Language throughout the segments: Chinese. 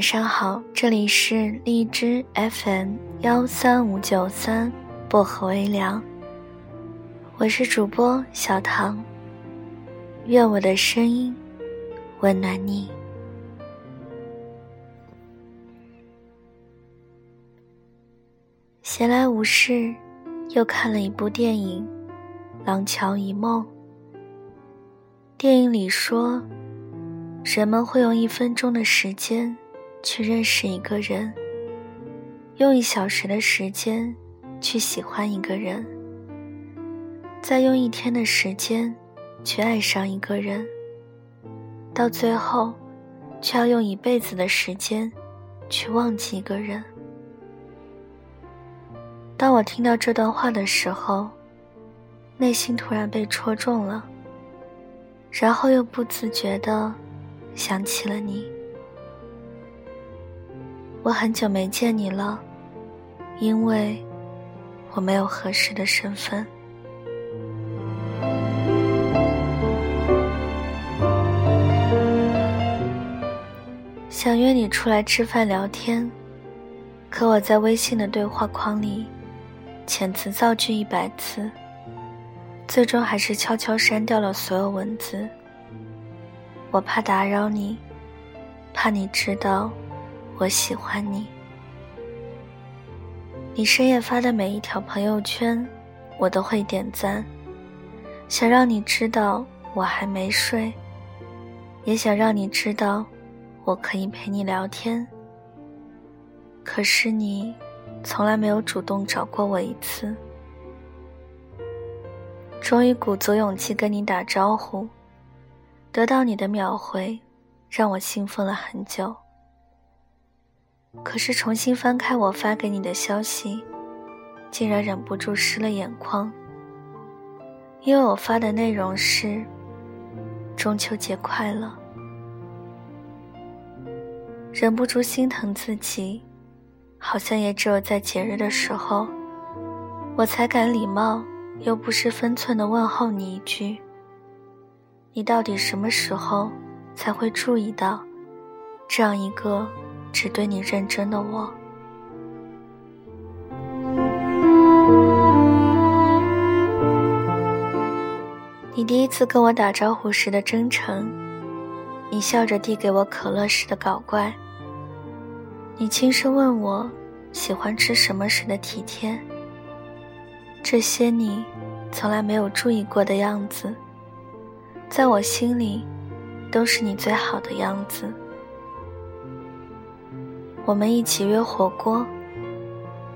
晚上好，这里是荔枝 FM 幺三五九三薄荷微凉，我是主播小唐。愿我的声音温暖你。闲来无事，又看了一部电影《廊桥遗梦》。电影里说，人们会用一分钟的时间。去认识一个人，用一小时的时间去喜欢一个人，再用一天的时间去爱上一个人，到最后，却要用一辈子的时间去忘记一个人。当我听到这段话的时候，内心突然被戳中了，然后又不自觉的想起了你。我很久没见你了，因为我没有合适的身份。想约你出来吃饭聊天，可我在微信的对话框里遣词造句一百次，最终还是悄悄删掉了所有文字。我怕打扰你，怕你知道。我喜欢你，你深夜发的每一条朋友圈，我都会点赞，想让你知道我还没睡，也想让你知道我可以陪你聊天。可是你从来没有主动找过我一次，终于鼓足勇气跟你打招呼，得到你的秒回，让我兴奋了很久。可是重新翻开我发给你的消息，竟然忍不住湿了眼眶。因为我发的内容是“中秋节快乐”，忍不住心疼自己，好像也只有在节日的时候，我才敢礼貌又不失分寸的问候你一句：“你到底什么时候才会注意到这样一个？”只对你认真的我，你第一次跟我打招呼时的真诚，你笑着递给我可乐时的搞怪，你轻声问我喜欢吃什么时的体贴，这些你从来没有注意过的样子，在我心里都是你最好的样子。我们一起约火锅，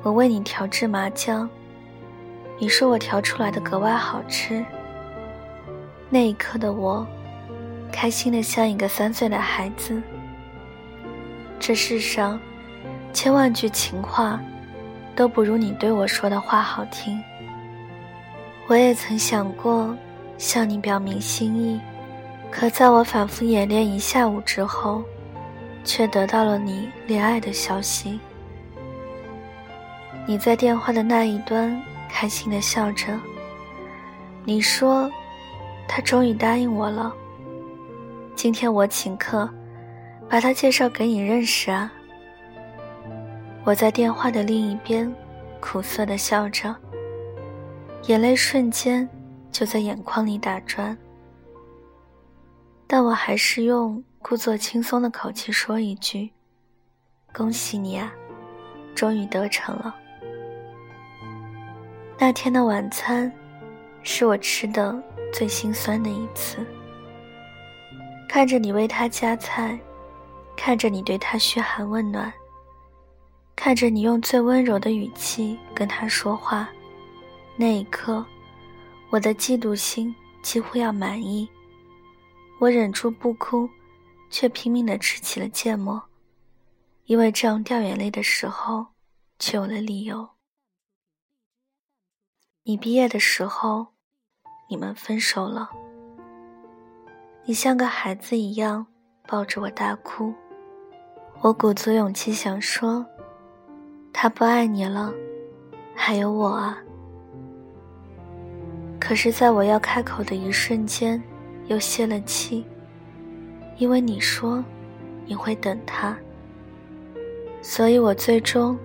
我为你调制麻酱，你说我调出来的格外好吃。那一刻的我，开心的像一个三岁的孩子。这世上，千万句情话，都不如你对我说的话好听。我也曾想过向你表明心意，可在我反复演练一下午之后。却得到了你恋爱的消息。你在电话的那一端开心的笑着。你说，他终于答应我了。今天我请客，把他介绍给你认识啊。我在电话的另一边，苦涩的笑着，眼泪瞬间就在眼眶里打转。但我还是用。故作轻松的口气说一句：“恭喜你啊，终于得逞了。”那天的晚餐，是我吃的最心酸的一次。看着你为他夹菜，看着你对他嘘寒问暖，看着你用最温柔的语气跟他说话，那一刻，我的嫉妒心几乎要满意。我忍住不哭。却拼命的吃起了芥末，因为这样掉眼泪的时候，却有了理由。你毕业的时候，你们分手了。你像个孩子一样抱着我大哭，我鼓足勇气想说，他不爱你了，还有我啊。可是，在我要开口的一瞬间，又泄了气。因为你说你会等他，所以我最终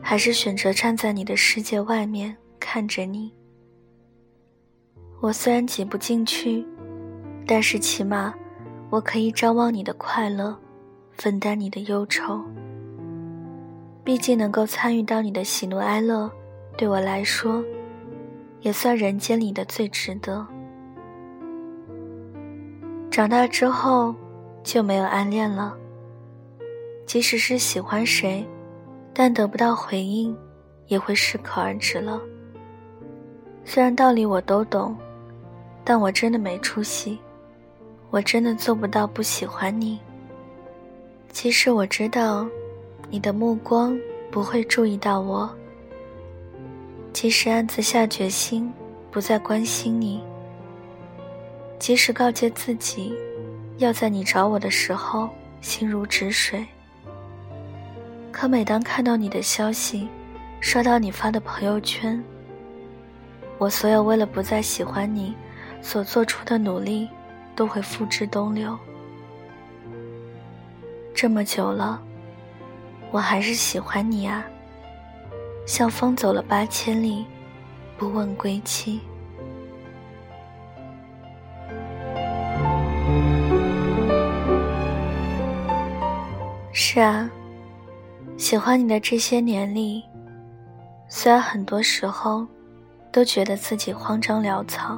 还是选择站在你的世界外面看着你。我虽然挤不进去，但是起码我可以张望你的快乐，分担你的忧愁。毕竟能够参与到你的喜怒哀乐，对我来说，也算人间里的最值得。长大之后就没有暗恋了。即使是喜欢谁，但得不到回应，也会适可而止了。虽然道理我都懂，但我真的没出息，我真的做不到不喜欢你。即使我知道，你的目光不会注意到我，即使暗自下决心不再关心你，即使告诫自己，要在你找我的时候心如止水。可每当看到你的消息，刷到你发的朋友圈，我所有为了不再喜欢你所做出的努力，都会付之东流。这么久了，我还是喜欢你啊。像风走了八千里，不问归期。是啊。喜欢你的这些年里，虽然很多时候都觉得自己慌张潦草，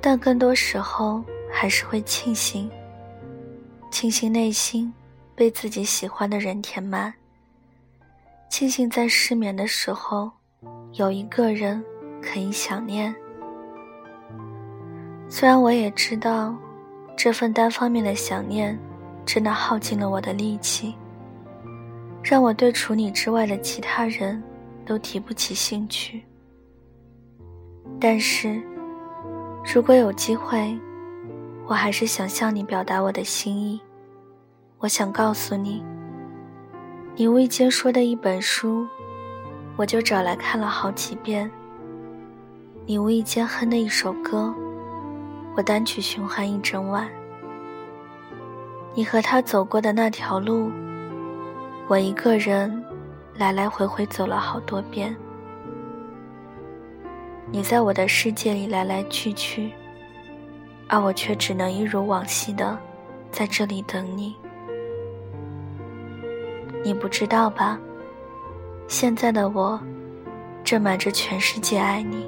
但更多时候还是会庆幸，庆幸内心被自己喜欢的人填满，庆幸在失眠的时候有一个人可以想念。虽然我也知道，这份单方面的想念，真的耗尽了我的力气。让我对除你之外的其他人都提不起兴趣。但是，如果有机会，我还是想向你表达我的心意。我想告诉你，你无意间说的一本书，我就找来看了好几遍。你无意间哼的一首歌，我单曲循环一整晚。你和他走过的那条路。我一个人来来回回走了好多遍，你在我的世界里来来去去，而我却只能一如往昔的在这里等你。你不知道吧？现在的我正瞒着全世界爱你。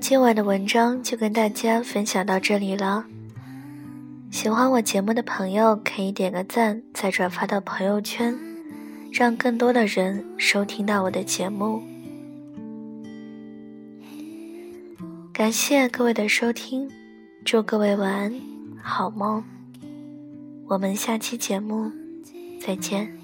今晚的文章就跟大家分享到这里了。喜欢我节目的朋友可以点个赞，再转发到朋友圈，让更多的人收听到我的节目。感谢各位的收听，祝各位晚安，好梦。我们下期节目再见。